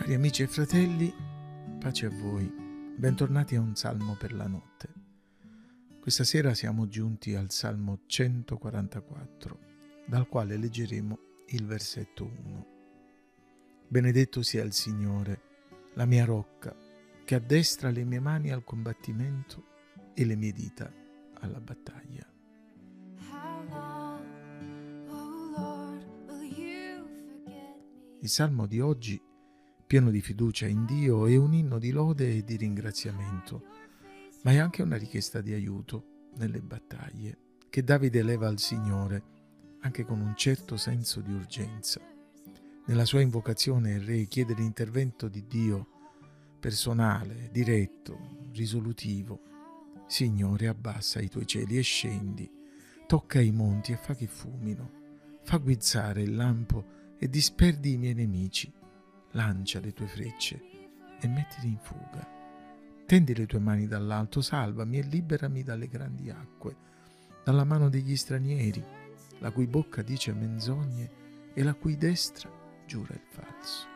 Cari amici e fratelli, pace a voi, bentornati a un salmo per la notte. Questa sera siamo giunti al salmo 144, dal quale leggeremo il versetto 1. Benedetto sia il Signore, la mia rocca, che addestra le mie mani al combattimento e le mie dita alla battaglia. Il salmo di oggi pieno di fiducia in Dio, è un inno di lode e di ringraziamento, ma è anche una richiesta di aiuto nelle battaglie che Davide leva al Signore, anche con un certo senso di urgenza. Nella sua invocazione il Re chiede l'intervento di Dio personale, diretto, risolutivo. Signore, abbassa i tuoi cieli e scendi, tocca i monti e fa che fumino, fa guizzare il lampo e disperdi i miei nemici lancia le tue frecce e mettili in fuga. Tendi le tue mani dall'alto, salvami e liberami dalle grandi acque, dalla mano degli stranieri, la cui bocca dice menzogne e la cui destra giura il falso.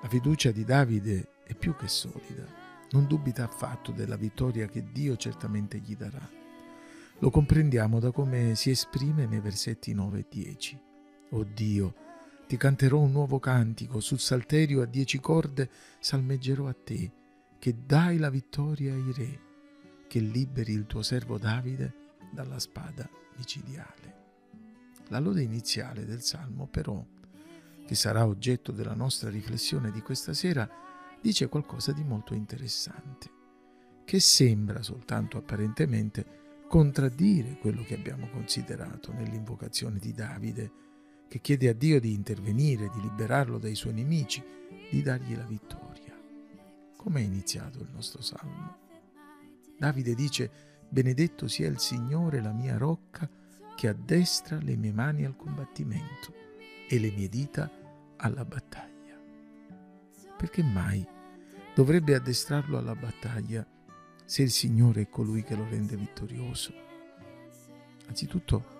La fiducia di Davide è più che solida, non dubita affatto della vittoria che Dio certamente gli darà. Lo comprendiamo da come si esprime nei versetti 9 e 10. O Dio, ti canterò un nuovo cantico, sul salterio a dieci corde salmeggerò a te, che dai la vittoria ai re, che liberi il tuo servo Davide dalla spada micidiale. La lode iniziale del Salmo, però, che sarà oggetto della nostra riflessione di questa sera, dice qualcosa di molto interessante, che sembra soltanto apparentemente contraddire quello che abbiamo considerato nell'invocazione di Davide che chiede a Dio di intervenire, di liberarlo dai suoi nemici, di dargli la vittoria. Come è iniziato il nostro salmo? Davide dice, benedetto sia il Signore la mia rocca che addestra le mie mani al combattimento e le mie dita alla battaglia. Perché mai dovrebbe addestrarlo alla battaglia se il Signore è colui che lo rende vittorioso? Anzitutto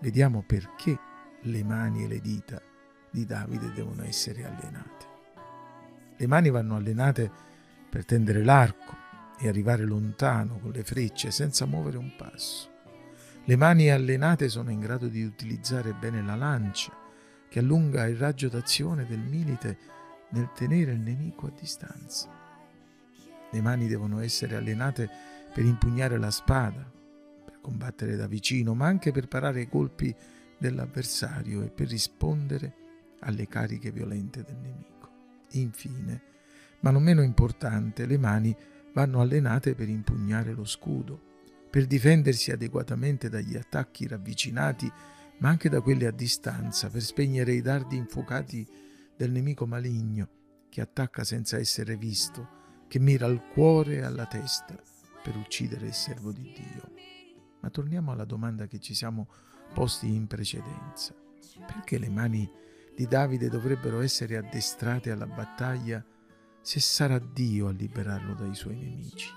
vediamo perché le mani e le dita di Davide devono essere allenate. Le mani vanno allenate per tendere l'arco e arrivare lontano con le frecce senza muovere un passo. Le mani allenate sono in grado di utilizzare bene la lancia, che allunga il raggio d'azione del milite nel tenere il nemico a distanza. Le mani devono essere allenate per impugnare la spada, per combattere da vicino, ma anche per parare i colpi dell'avversario e per rispondere alle cariche violente del nemico. Infine, ma non meno importante, le mani vanno allenate per impugnare lo scudo, per difendersi adeguatamente dagli attacchi ravvicinati, ma anche da quelli a distanza, per spegnere i dardi infuocati del nemico maligno che attacca senza essere visto, che mira al cuore e alla testa per uccidere il servo di Dio. Ma torniamo alla domanda che ci siamo posti in precedenza. Perché le mani di Davide dovrebbero essere addestrate alla battaglia se sarà Dio a liberarlo dai suoi nemici?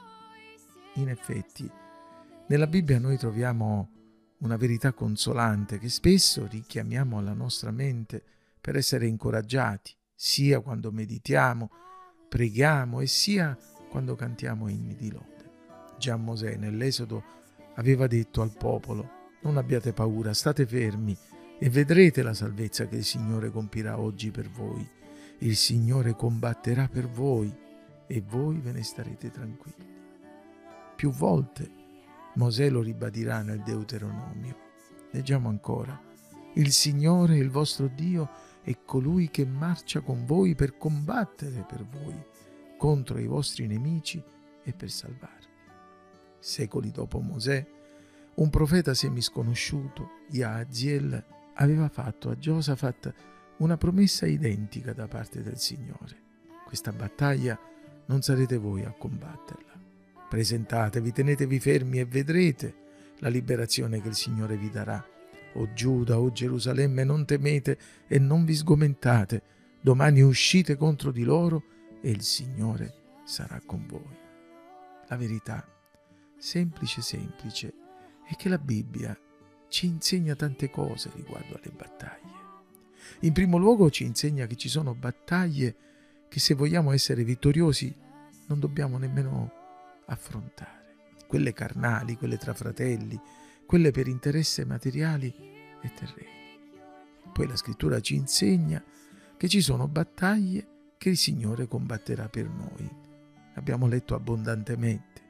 In effetti, nella Bibbia noi troviamo una verità consolante che spesso richiamiamo alla nostra mente per essere incoraggiati, sia quando meditiamo, preghiamo e sia quando cantiamo inni di lode. Già Mosè nell'Esodo aveva detto al popolo non abbiate paura, state fermi e vedrete la salvezza che il Signore compirà oggi per voi. Il Signore combatterà per voi e voi ve ne starete tranquilli. Più volte Mosè lo ribadirà nel Deuteronomio. Leggiamo ancora. Il Signore, il vostro Dio, è colui che marcia con voi per combattere per voi contro i vostri nemici e per salvarvi. Secoli dopo Mosè, un profeta semisconosciuto, Yaziel, aveva fatto a Giosafat una promessa identica da parte del Signore. Questa battaglia non sarete voi a combatterla. Presentatevi, tenetevi fermi e vedrete la liberazione che il Signore vi darà. O Giuda, o Gerusalemme, non temete e non vi sgomentate. Domani uscite contro di loro e il Signore sarà con voi. La verità, semplice, semplice, è che la Bibbia ci insegna tante cose riguardo alle battaglie. In primo luogo ci insegna che ci sono battaglie che se vogliamo essere vittoriosi non dobbiamo nemmeno affrontare, quelle carnali, quelle tra fratelli, quelle per interesse materiali e terreni. Poi la scrittura ci insegna che ci sono battaglie che il Signore combatterà per noi. Abbiamo letto abbondantemente.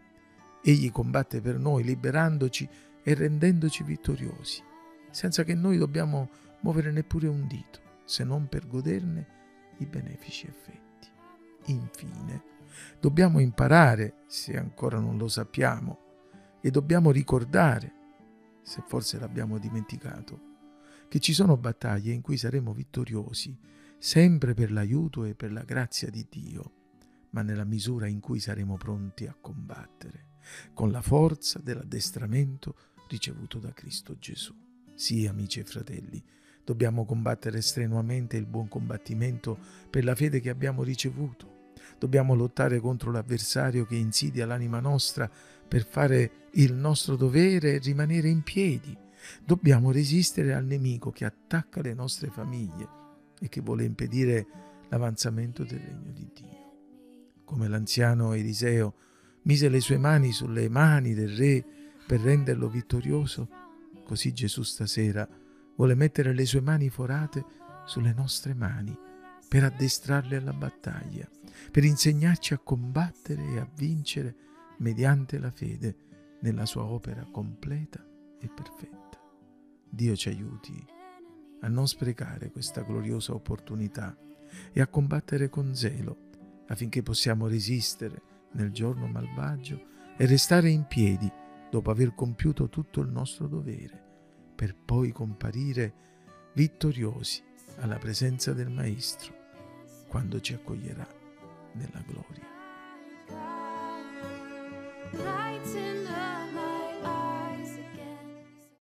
Egli combatte per noi liberandoci e rendendoci vittoriosi, senza che noi dobbiamo muovere neppure un dito, se non per goderne i benefici effetti. Infine, dobbiamo imparare, se ancora non lo sappiamo, e dobbiamo ricordare, se forse l'abbiamo dimenticato, che ci sono battaglie in cui saremo vittoriosi, sempre per l'aiuto e per la grazia di Dio, ma nella misura in cui saremo pronti a combattere, con la forza dell'addestramento ricevuto da Cristo Gesù. Sì, amici e fratelli, Dobbiamo combattere strenuamente il buon combattimento per la fede che abbiamo ricevuto. Dobbiamo lottare contro l'avversario che insidia l'anima nostra per fare il nostro dovere e rimanere in piedi. Dobbiamo resistere al nemico che attacca le nostre famiglie e che vuole impedire l'avanzamento del regno di Dio. Come l'anziano Eliseo mise le sue mani sulle mani del re per renderlo vittorioso, così Gesù stasera vuole mettere le sue mani forate sulle nostre mani per addestrarle alla battaglia, per insegnarci a combattere e a vincere mediante la fede nella sua opera completa e perfetta. Dio ci aiuti a non sprecare questa gloriosa opportunità e a combattere con zelo affinché possiamo resistere nel giorno malvagio e restare in piedi dopo aver compiuto tutto il nostro dovere, per poi comparire vittoriosi alla presenza del Maestro quando ci accoglierà nella gloria.